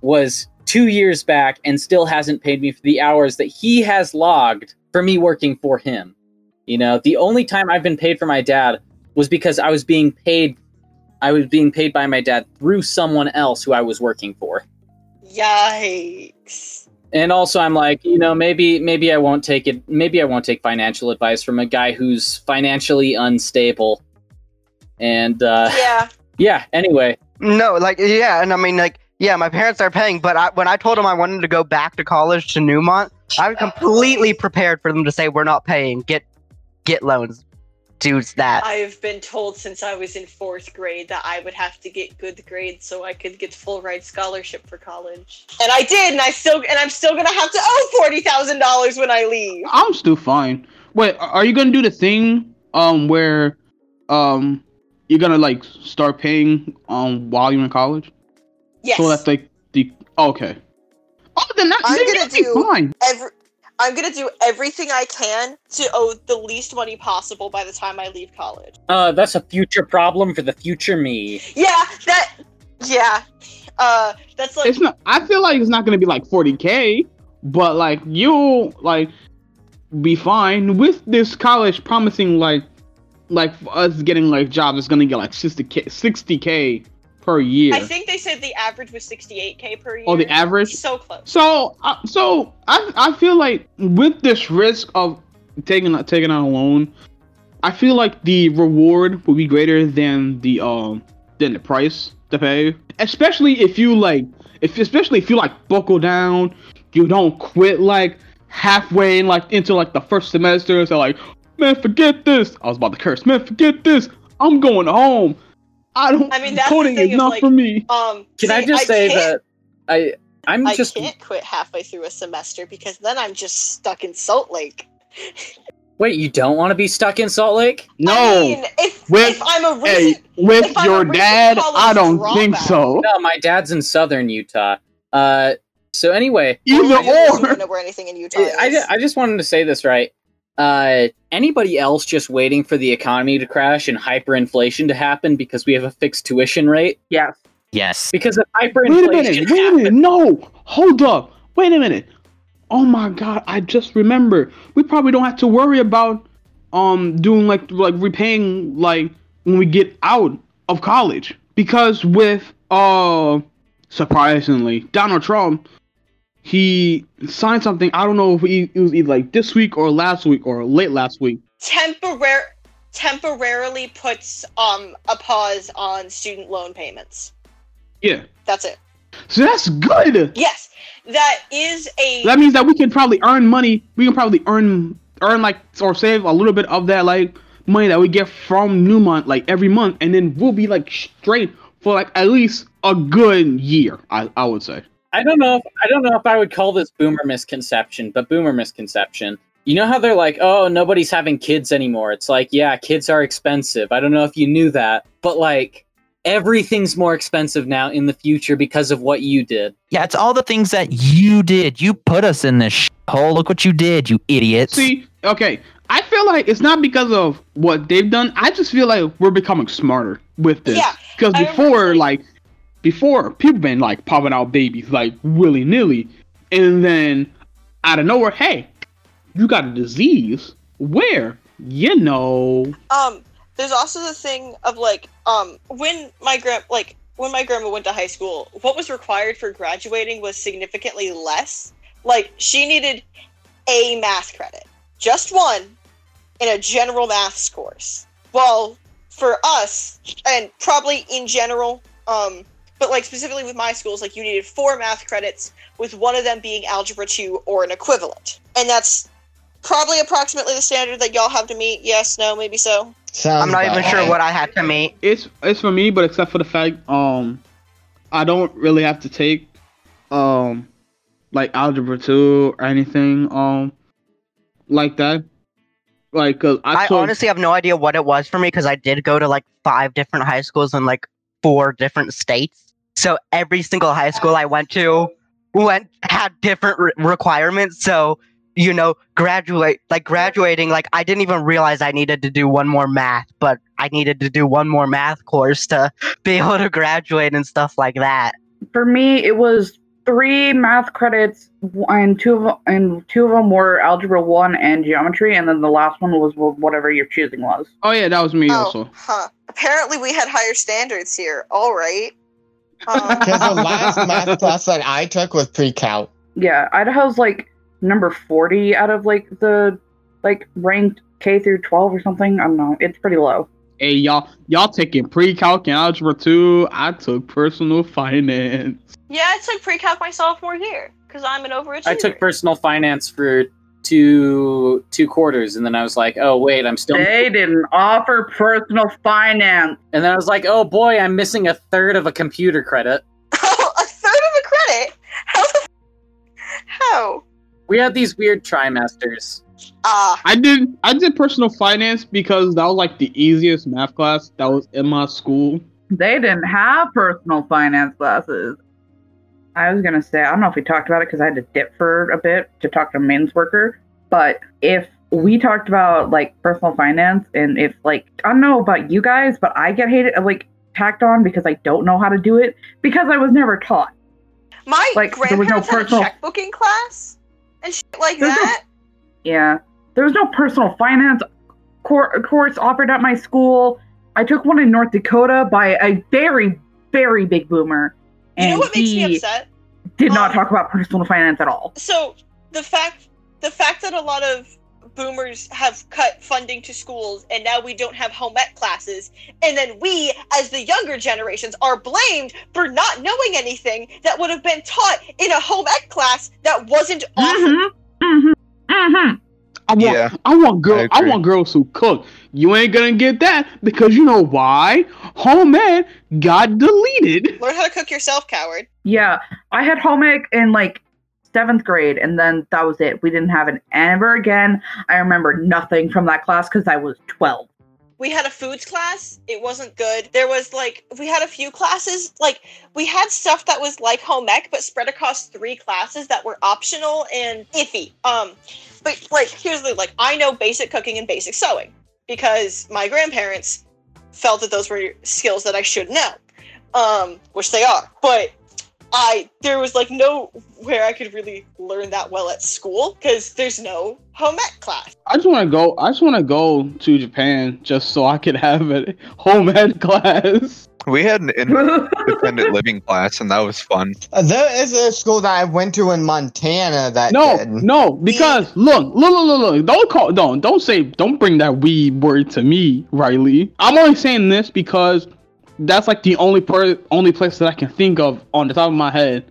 was two years back and still hasn't paid me for the hours that he has logged for me working for him. You know, the only time I've been paid for my dad was because I was being paid I was being paid by my dad through someone else who I was working for. Yikes! and also I'm like, you know, maybe maybe I won't take it. Maybe I won't take financial advice from a guy who's financially unstable. And uh, Yeah. [laughs] yeah. Anyway, No, like yeah, and I mean like yeah, my parents are paying, but I, when I told them I wanted to go back to college to Neumont, I was completely prepared for them to say we're not paying. Get get loans. Do that. I've been told since I was in fourth grade that I would have to get good grades so I could get full ride scholarship for college, and I did, and I still, and I'm still gonna have to owe forty thousand dollars when I leave. I'm still fine. Wait, are are you gonna do the thing um where um you're gonna like start paying um while you're in college? Yes, So that's like the okay. Oh, then that, I'm gonna you'll be do- fine. every. I'm gonna do everything I can to owe the least money possible by the time I leave college. uh, that's a future problem for the future me. Yeah, that. Yeah, uh, that's like It's not. I feel like it's not gonna be like 40k, but like you'll like be fine with this college promising like like us getting like jobs. It's gonna get like 60k 60k per year. I think they said the average was 68k per year. oh, the average. So close. So, uh, so I I feel like with this risk of taking taking out a loan, I feel like the reward will be greater than the um than the price to pay. Especially if you like, if especially if you like buckle down, you don't quit like halfway in, like into like the first semester. So like, man, forget this. I was about to curse. Man, forget this. I'm going home. I don't. I mean, that's the coding thing is not like, for me. Um, Can see, I just say that I I'm I just can't quit halfway through a semester because then I'm just stuck in Salt Lake. wait. You don't want to be stuck in Salt Lake? No. I mean, if, With- if I'm a Hey, with if I'm a your dad, I don't dropout. think so. No, my dad's in southern Utah. Uh, so anyway, Either I don't or. know where anything in Utah I, is. I just wanted to say this right. Uh, anybody else just waiting for the economy to crash and hyperinflation to happen because we have a fixed tuition rate? Yes. Yes. Because if Wait a hyperinflation minute. Wait a minute. No. Hold up. Wait a minute. Oh my god, I just remember. We probably don't have to worry about um doing like like repaying like when we get out of college because with uh surprisingly Donald Trump he signed something. I don't know if he, it was either like this week or last week or late last week. Temporar- temporarily puts um a pause on student loan payments. Yeah. That's it. So that's good. Yes, that is a That means that we can probably earn money. We can probably earn earn like or save a little bit of that like money that we get from Neumont like every month, and then we'll be like straight for like at least a good year. I I would say. I don't know if I don't know if I would call this boomer misconception, but boomer misconception. You know how they're like, "Oh, nobody's having kids anymore." It's like, "Yeah, kids are expensive." I don't know if you knew that, but like everything's more expensive now in the future because of what you did. Yeah, it's all the things that you did. You put us in this hole. Look what you did, you idiots. See, okay, I feel like it's not because of what they've done. I just feel like we're becoming smarter with this. Yeah, Because I before, like, before people been like popping out babies like willy nilly, and then out of nowhere, hey, you got a disease. Where? You know. um there's also the thing of like um when my grand like when my grandma went to high school what was required for graduating was significantly less like she needed a math credit just one in a general maths course well for us and probably in general um but like specifically with my schools like you needed four math credits with one of them being algebra 2 or an equivalent and that's probably approximately the standard that y'all have to meet yes no maybe so Sounds I'm not even about sure what I had to meet. It's it's for me, but except for the fact, um, I don't really have to take, um, like algebra two or anything, um, like that. Like, cause I, I took, honestly have no idea what it was for me because I did go to like five different high schools in like four different states. So every single high school I went to went had different re- requirements. So you know, graduate like graduating, like I didn't even realize I needed to do one more math, but I needed to do one more math course to [laughs] be able to graduate and stuff like that. For me, it was three math credits, and two of and two of them were algebra one and geometry, and then the last one was whatever your choosing was. oh yeah, that was me oh also. huh apparently we had higher standards here all right um, Because the last math class that I took was pre-calc. Yeah, Idaho's like number 40 out of like the like ranked K through 12 or something. I don't know. It's pretty low. Hey y'all, y'all taking pre-calc and algebra two. I took personal finance. Yeah, I took pre-calc my sophomore year because I'm an overachiever. I took personal finance for two two quarters, and then I was like, oh wait, I'm still. They didn't offer personal finance. And then I was like, oh boy, I'm missing a third of a computer credit. Oh, [laughs] a third of a credit? How the f- How? We had these weird trimesters. Ah, I did I did personal finance because that was like the easiest math class that was in my school. They didn't have personal finance classes. I was gonna say I don't know if we talked about it because I had to dip for a bit to talk to a men's worker. But if we talked about like personal finance and if like I don't know about you guys, but I get hated like tacked on because I don't know how to do it because I was never taught. my like, there was no grandparents had a personal- checkbooking class and shit like There's no- that. Yeah, there was no personal finance cor- course offered at my school. I took one in North Dakota by a very very big boomer, You know what makes me upset? did not Um, talk about personal finance at all. So the fact the fact that a lot of boomers have cut funding to schools and now we don't have home ec classes and then we as the younger generations are blamed for not knowing anything that would have been taught in a home ec class that wasn't offered Mm-hmm. Mm-hmm. Mm-hmm. I want Yeah, I want girl I I, want girls who cook. You ain't gonna get that because you know why? Home ec got deleted. learn how to cook yourself coward Yeah, I had home ec in like seventh grade, and then that was it. We didn't have it ever again. I remember nothing from that class because I was twelve. We had a foods class. It wasn't good. There was like we had a few classes. Like we had stuff that was like home ec but spread across three classes that were optional and iffy. Um but like here's the like i know basic cooking and basic sewing because my grandparents felt that those were skills that i should know um which they are. But i there was like no where i could really learn that well at school because there's no home ec class I just wanna go I just wanna go to Japan just so I could have a home ec [laughs] class. we had an independent [laughs] living class, and that was fun. Uh, there is a school that I went to in Montana that No, did. no, because look, look, look, look, look. Don't call, don't, don't say, don't bring that weed word to me, Riley. I'm only saying this because that's like the only per, only place that I can think of on the top of my head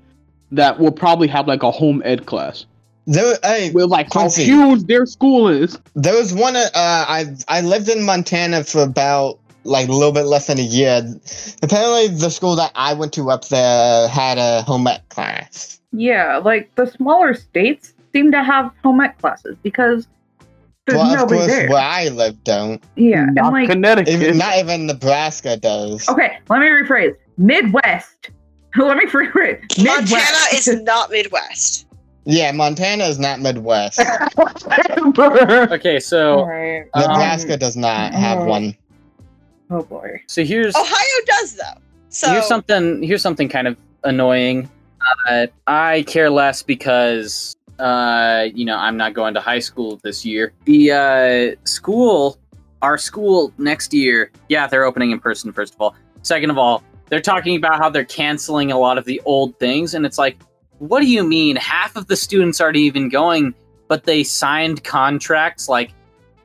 that will probably have like a home ec class There, hey, with like how huge their school is. there was one. Uh, I I lived in Montana for about like a little bit less than a year. Apparently, the school that I went to up there had a home ec class. yeah, like the smaller states seem to have home ec classes because there's well, of nobody course, there. where I live don't. yeah, and Not like Connecticut. Even, not even Nebraska does. okay, let me rephrase. Midwest. [laughs] Let me rephrase. Midwest. montana is not midwest Yeah, Montana is not Midwest. [laughs] [laughs] Okay, so Alright. Um, Nebraska does not have uh, one. Oh boy. so here's ohio does though so here's something here's something kind of annoying. Uh, I care less because uh, you know I'm not going to high school this year. The uh, school, our school next year, yeah, they're opening in person. First of all, second of all, they're talking about how they're canceling a lot of the old things, and it's like, what do you mean? Half of the students aren't even going, but they signed contracts like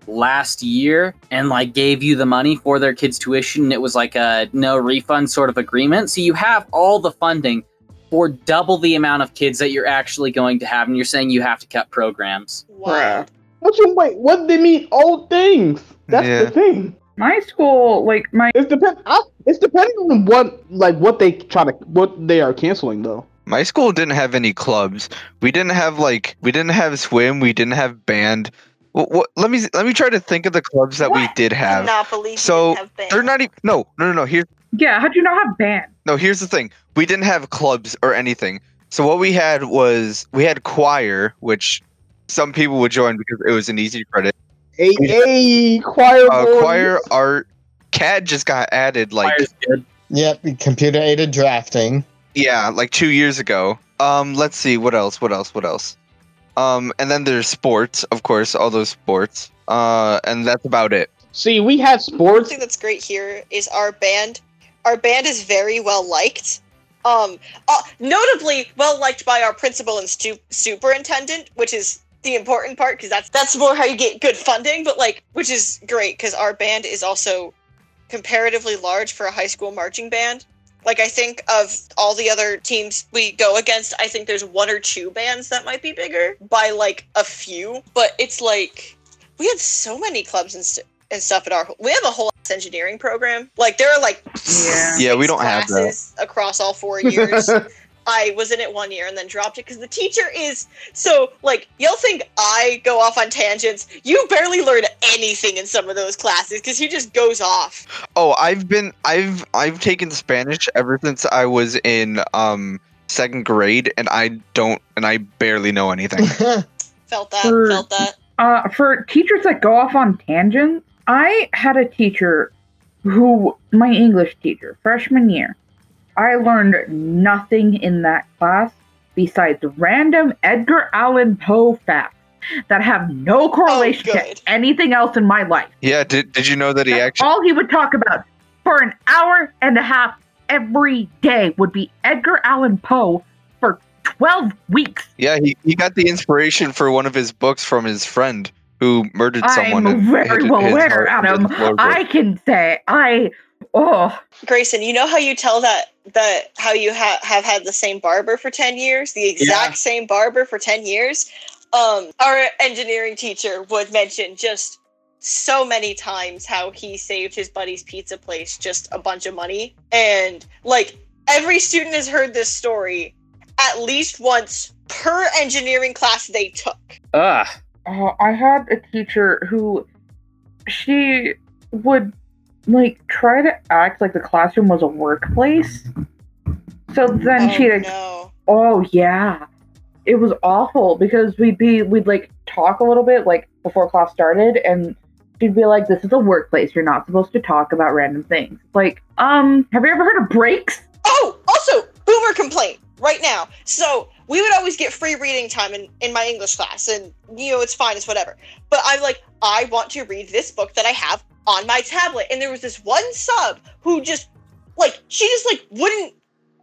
last year and like gave you the money for their kids tuition it was like a no refund sort of agreement so you have all the funding for double the amount of kids that you're actually going to have and you're saying you have to cut programs wild. What you wait? What do they mean? Old things. That's Yeah. the thing. My school, like my It's depend. I, it's depending on what like what they try to what they are canceling though. My school didn't have any clubs. We didn't have like we didn't have swim. We didn't have band. What, what, let me let me try to think of the clubs that we did have. not believe So, have been. They're not even. No, no, no, no. Here, yeah, how'd you not have band? no. Here's the thing. We didn't have clubs or anything. So what we had was we had choir, which some people would join because it was an easy credit. Hey, hey, choir, Uh, boys. choir, art, CAD just got added like Yep, computer aided drafting. Yeah, like two years ago. Um, let's see, what else? What else? What else? Um, and then there's sports, of course, all those sports. Uh, and that's about it. See, we had One sports. thing that's great here is our band. Our band is very well liked. Um, uh, notably well liked by our principal and stu- superintendent, which is the important part because that's that's more how you get good funding. But like, which is great because our band is also comparatively large for a high school marching band. Like I think of all the other teams we go against, I think there's one or two bands that might be bigger by like a few. But it's like we have so many clubs and, st- and stuff at our. We have a whole engineering program. Like there are like Yeah. Yeah, we don't have that. classes across all four years. [laughs] I was in it one year and then dropped it because the teacher is so like you'll think I go off on tangents. You barely learn anything in some of those classes because he just goes off. Oh, I've been I've I've taken Spanish ever since I was in um second grade, and I don't and I barely know anything. [laughs] Felt that. For- Felt that. Uh, for teachers that go off on tangents, I had a teacher who, my English teacher, freshman year, I learned nothing in that class besides random Edgar Allan Poe facts that have no oh, correlation to anything else in my life. yeah, did did you know that he That's actually? all he would talk about for an hour and a half every day would be Edgar Allan Poe for 12 weeks. Yeah, he, he got the inspiration for one of his books from his friend who murdered someone. I'm very hid well aware, Adam. I can say I oh Grayson, you know how you tell that that how you ha- have had the same barber for 10 years, the exact Yeah. same barber for 10 years? Um our engineering teacher would mention just so many times how he saved his buddy's pizza place just a bunch of money and like every student has heard this story at least once per engineering class they took. Ugh. Uh, I had a teacher who she would like try to act like the classroom was a workplace. So then oh, she'd no. Oh yeah. It was awful because we'd be we'd like talk a little bit like before class started and she'd be like, This is a workplace, you're not supposed to talk about random things. Like, um, have you ever heard of breaks? Oh, also, boomer complaint right now. So we would always get free reading time in, in my English class, and you know, it's fine, it's whatever. But I'm like, I want to read this book that I have on my tablet. And there was this one sub who just like she just like wouldn't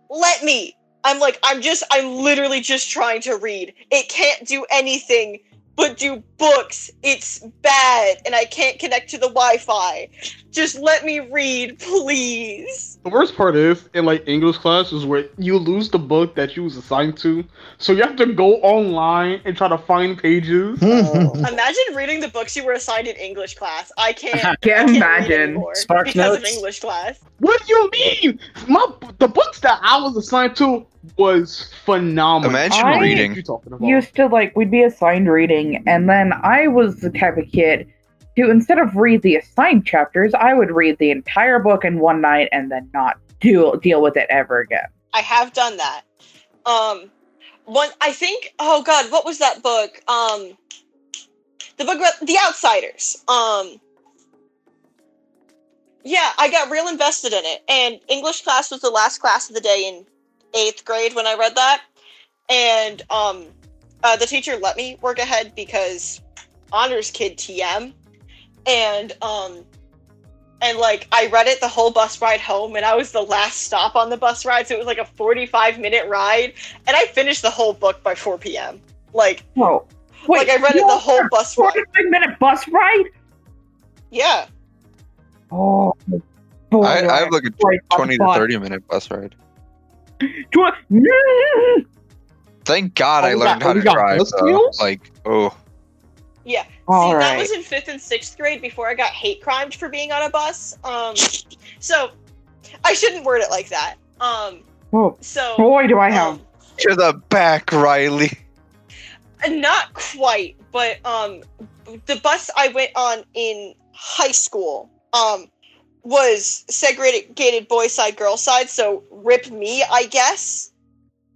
let me. I'm like, I'm just I'm literally just trying to read. It can't do anything but do books. It's bad, and I can't connect to the Wi-Fi. Just let me read, please. The worst part is in like English class is where you lose the book that you was assigned to, so you have to go online and try to find pages. Hmm. [laughs] Imagine reading the books you were assigned in English class. I can't. [laughs] I Can't can't imagine. anymore Spark because of notes. English class. What do you mean? My the books that I was assigned to was phenomenal. Imagine I- reading. you talking about? Used to like we'd be assigned reading and then I was the type of kid who instead of read the assigned chapters, I would read the entire book in one night and then not deal deal with it ever again. I have done that. Um, one. I think. Oh God, what was that book? Um, the book the Outsiders. Um. Yeah, I got real invested in it, and English class was the last class of the day in eighth grade when I read that, and um, uh, the teacher let me work ahead because honors kid TM, and um, and like I read it the whole bus ride home, and I was the last stop on the bus ride, so it was like a forty-five minute ride, and I finished the whole book by four p.m. Like, Whoa. like I read it the whole bus ride. 45 minute bus ride? Yeah, Oh boy. I, I have like a Right twenty to thirty minute bus ride. Thank God Oh, I learned got- how to drive. though. Like, oh, yeah. All See, that was in fifth and sixth grade before I got hate crimed for being on a bus. Um, so I shouldn't word it like that. Um, Oh, so boy, do I have. um, to the back, Riley. not quite, but um, the bus I went on in high school um was segregated boy side, girl side. So rip me, I guess.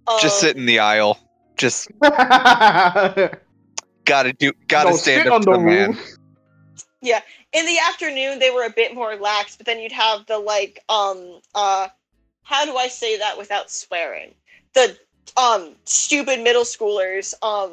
Um, Just sit in the aisle. Just [laughs] gotta do. Gotta No, stand up on to the the man. roof. in the afternoon they were a bit more lax but then you'd have the like um uh how do i say that without swearing the um stupid middle schoolers um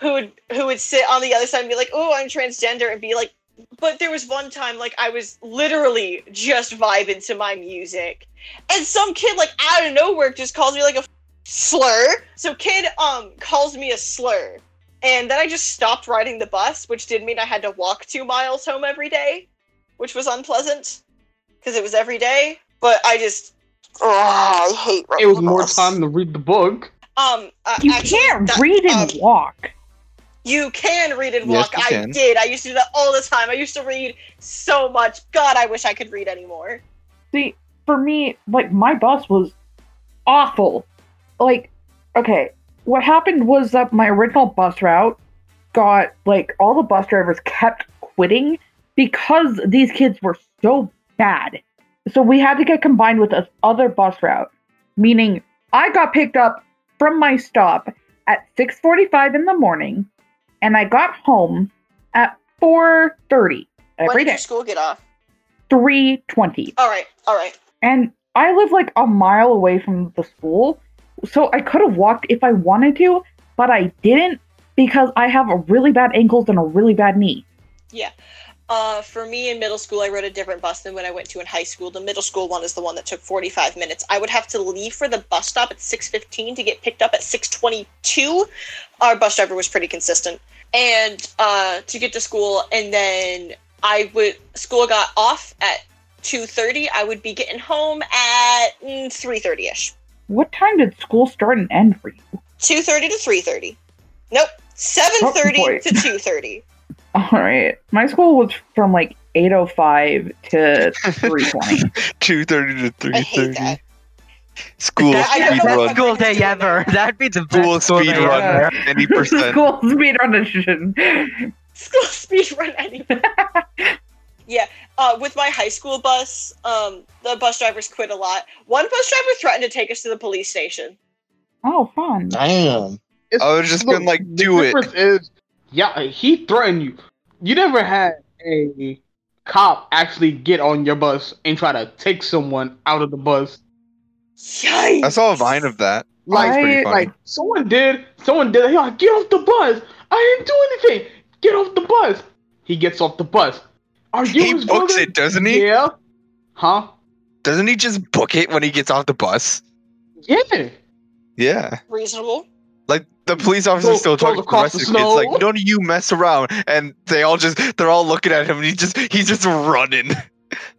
who would who would sit on the other side and be like oh i'm transgender and be like but there was one time like I was literally just vibing to my music, and some kid like out of nowhere just calls me like a f- slur. So kid um calls me a slur, and then I just stopped riding the bus, which did mean I had to walk two miles home every day, which was unpleasant because it was every day. But I just oh, I hate It was more bus. time to read the book. Um, uh, You actually, can't that- read and um, walk. You can read and walk. you I can. did. I used to do that all the time. I used to read so much. God, I wish I could read anymore. See, for me, like my bus was awful. Like, okay, what happened was that my original bus route got like all the bus drivers kept quitting because these kids were so bad. So we had to get combined with this other bus route, meaning I got picked up from my stop at 6:45 in the morning and I got home at 4:30 when every did day. your school get off? 3:20 All right, all right. and I live like a mile away from the school, so I could have walked if I wanted to, but I didn't because I have a really bad ankles and a really bad knee. Yeah. Uh, for me in middle school, I rode a different bus than when I went to in high school. The middle school one is the one that took 45 minutes. I would have to leave for the bus stop at 6:15 to get picked up at 6:22. Our bus driver was pretty consistent, and uh, to get to school and then i would school got off at 2.30 i would be getting home at mm, 3.30ish what time did school start and end for you? 2.30 to 3.30 nope 7.30 oh, to [laughs] 2.30 all right. My school was from like 8.05 to 3.20 [laughs] 2.30 to 3.30 School That- speed know Best what run. school day ever. [laughs] That'd be the best School school speed day run. ever. Any [laughs] percent. school speed run edition. school speed run anyway. [laughs] yeah, uh, with my high school bus, um, the bus drivers quit a lot. One bus driver threatened to take us to the police station. Oh, fun. Damn. It's, I would've just been like, the "Do it." difference yeah, he threatened you. You never had a cop actually get on your bus and try to take someone out of the bus. Yikes! I saw a vine of that. Like, That's funny. like someone did, someone did. He like, get off the bus. I didn't do anything. Get off the bus. He gets off the bus. Are you he his books brother? it, doesn't he? Yeah. Huh? Doesn't he just book it when he gets off the bus? Yeah. Yeah. Reasonable. Like the police officer Go- still talking to the rest of the the kids, snow. like, "None of you mess around," and they all just they're all looking at him, and he just he's just running.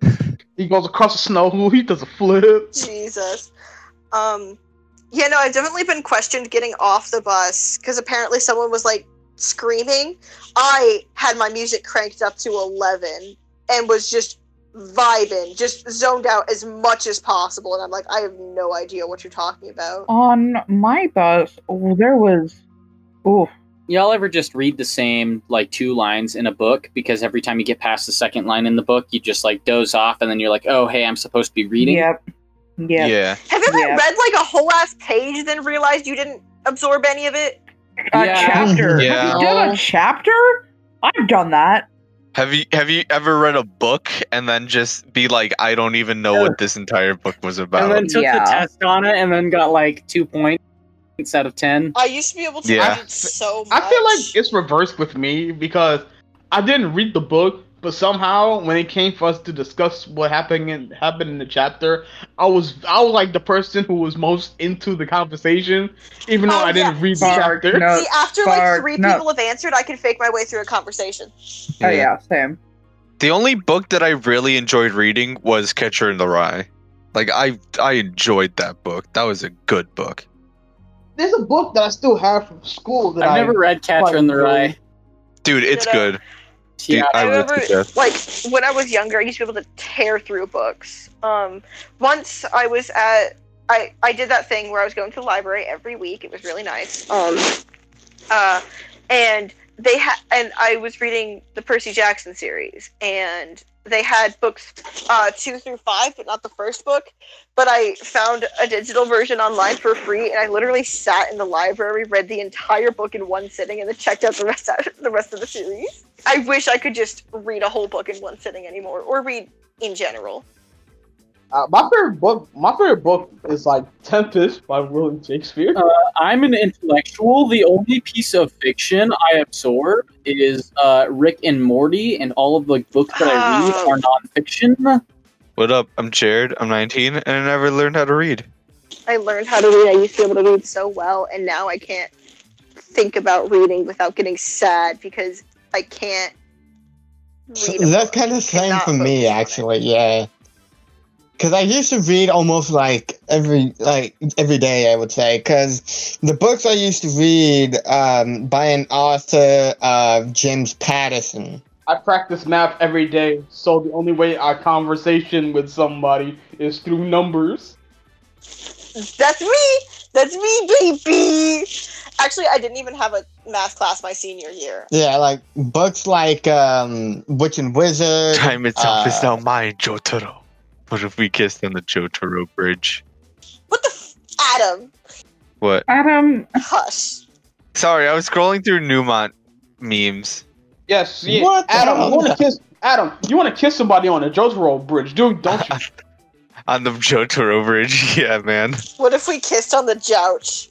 [laughs] He goes across the snow. He does a flip. Jesus. Um, yeah, no, I've definitely been questioned getting off the bus because apparently someone was like screaming. I had my music cranked up to 11 and was just vibing, just zoned out as much as possible. And I'm like, I have no idea what you're talking about. On my bus, oh, there was. Oh, Y'all ever just read the same like two lines in a book because every time you get past the second line in the book, you just like doze off and then you're like, oh hey, I'm supposed to be reading. yep. Yep. Yeah. Have you ever Yeah. read like a whole ass page, then realized you didn't absorb any of it? A Yeah. chapter. Yeah. Have you done a oh. chapter? I've done that. Have you have you ever read a book and then just be like, I don't even know what this entire book was about? And then took Yeah. the test on it and then got like two points out of ten. I used to be able to Yeah. read so much. I feel like it's reversed with me because I didn't read the book, but somehow when it came for us to discuss what happened in happened in the chapter, I was I was like the person who was most into the conversation, even though Oh, I didn't yeah. read the Spark, chapter. no. See, after like three no. people have answered, I can fake my way through a conversation. Oh yeah, same. The only book that I really enjoyed reading was Catcher in the Rye. Like I I enjoyed that book. That was a good book. There's a book that I still have from school that I've I never read Catcher in the Rye. Dude, it's Ditto. good. Dude, Yeah, I, I would remember, like, when I was younger, I used to be able to tear through books. Um, once I was at, I, I did that thing where I was going to the library every week. It was really nice. Um, uh, and they had, and I was reading the Percy Jackson series, and they had books uh, two through five, but not the first book. But I found a digital version online for free, and I literally sat in the library, read the entire book in one sitting, and then checked out the rest out, [laughs] the rest of the series. I wish I could just read a whole book in one sitting anymore, or read in general. Uh, my favorite book, my favorite book is like Tempest by William Shakespeare. Uh, I'm an intellectual. The only piece of fiction I absorb is uh, Rick and Morty, and all of the books that I read Oh. are nonfiction. What up? I'm Jared. I'm 19, and I never learned how to read. I learned how to read. I used to be able to read so well, and now I can't think about reading without getting sad because I can't. Read a That's kind of the same for me, focus on it. actually. Yeah, because I used to read almost like every like every day. I would say because the books I used to read um, by an author, uh, James Patterson. I practice math every day, so the only way I conversation with somebody is through numbers. That's me. That's me, baby. Actually, I didn't even have a math class my senior year. Yeah, like books like um, Witch and Wizard. Time itself is uh, now mine, Jotaro. What if we kissed on the Jotaro bridge? What the f- Adam? What? Adam, Hush. Sorry, I was scrolling through Neumont memes. Yes, yeah. What Adam, you want to kiss Adam? You want to kiss somebody on a Jotaro bridge, dude? Don't you? [laughs] On the Jotaro bridge, [laughs] yeah, man. What if we kissed on the jouch?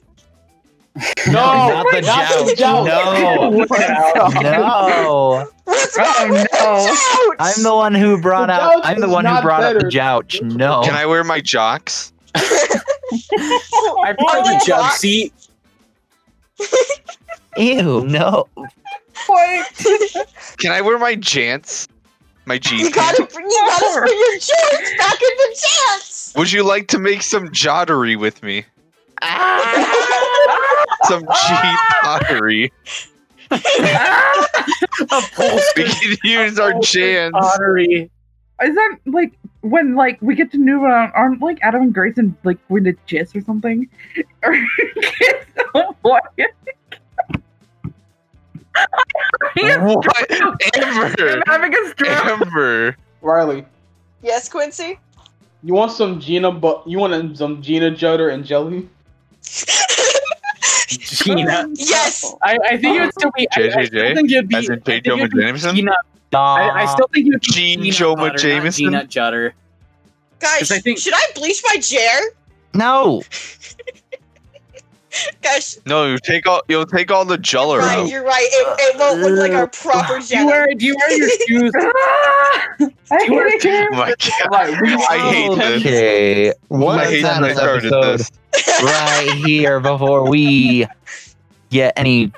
[laughs] No, Not the not the jouch. jouch. No. [laughs] No. What's Oh, wrong no. I'm the one who brought out. I'm the one who not brought up the jouch. No. Can I wear my jocks? [laughs] I prefer the jump seat. Ew. No. what? Can I wear my jants? My You jeans? gotta, bring- you gotta bring your joints back in the chance. Would you like to make some jottery with me? [laughs] Some cheap pottery. [laughs] A We can use our jants. pottery. Is that like when like we get to New Orleans, aren't like Adam and Grayson like going to kiss or something? [laughs] Or kiss someone? What? Amber! I'm having a stroke. Amber! Riley, Yes, Quincy. you want some Gina? But you want some Gina Joder and jelly? Gina. yes. I, I think it would still be. I, I still think it'd be. As in I J. think Jonah it'd be Jameson? Gina. I, I still think it would be Gene Gina Joma Butter, Jameson? Gina Jutter. Guys, 'Cause I think- should I bleach my chair? No. Guys, No, you take all you'll take all the jeller right, out. you're right. It, it won't look like our proper Do you Jenna. wear? Do you wear your shoes? I hate it. Oh my god. Right, we I hate this. Okay. What I hate that I started episode this. Right here before we get any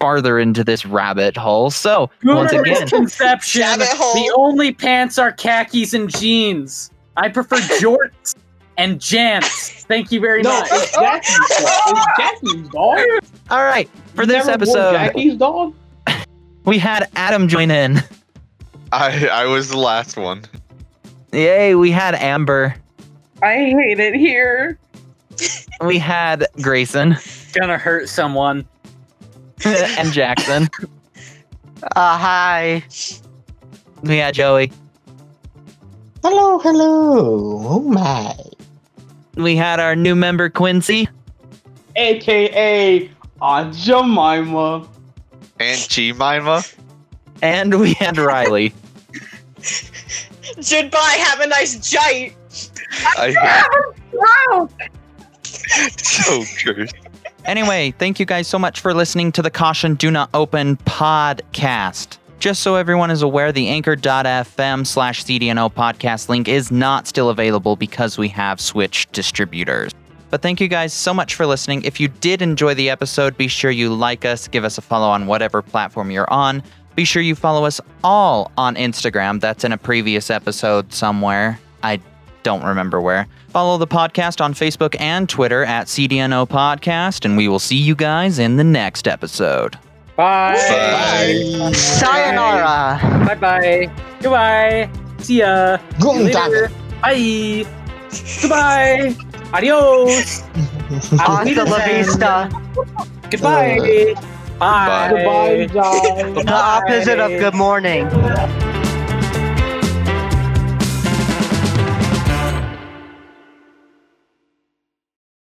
farther into this rabbit hole. So once again, misconception. Rabbit hole. The only pants are khakis and jeans. I prefer [laughs] jorts and jants. Thank you very No, much. it's Jackie's dog. It's Jackie's dog. all right. For You this never episode, Jackie's dog. [laughs] we had Adam join in. I I was the last one. Yay! We had Amber. I hate it here. We had Grayson Gonna hurt someone. [laughs] and Jackson. [laughs] Uh, hi. We had Joey. Hello, hello. Oh my. We had our new member Quincy. aka Aunt Jemima. Aunt Jemima. And we had Riley. [laughs] Goodbye. Have a nice giant. I Wow. Oh, so cursed. Anyway, thank you guys so much for listening to the Caution Do Not Open podcast. Just so everyone is aware, the anchor.fm slash CDNO podcast link is not still available because we have switched distributors. But thank you guys so much for listening. If you did enjoy the episode, be sure you like us, give us a follow on whatever platform you're on. Be sure you follow us all on Instagram. That's in a previous episode somewhere. I don't remember where. Follow the podcast on Facebook and Twitter at CDNO Podcast, and we will see you guys in the next episode. Bye. Bye. Sayonara. Bye. Bye. Goodbye. See ya. See you Guten Tag. later. Bye. Goodbye. Adios. [laughs] Hasta la vista. Goodbye. Bye. Goodbye, guys. The opposite of good morning.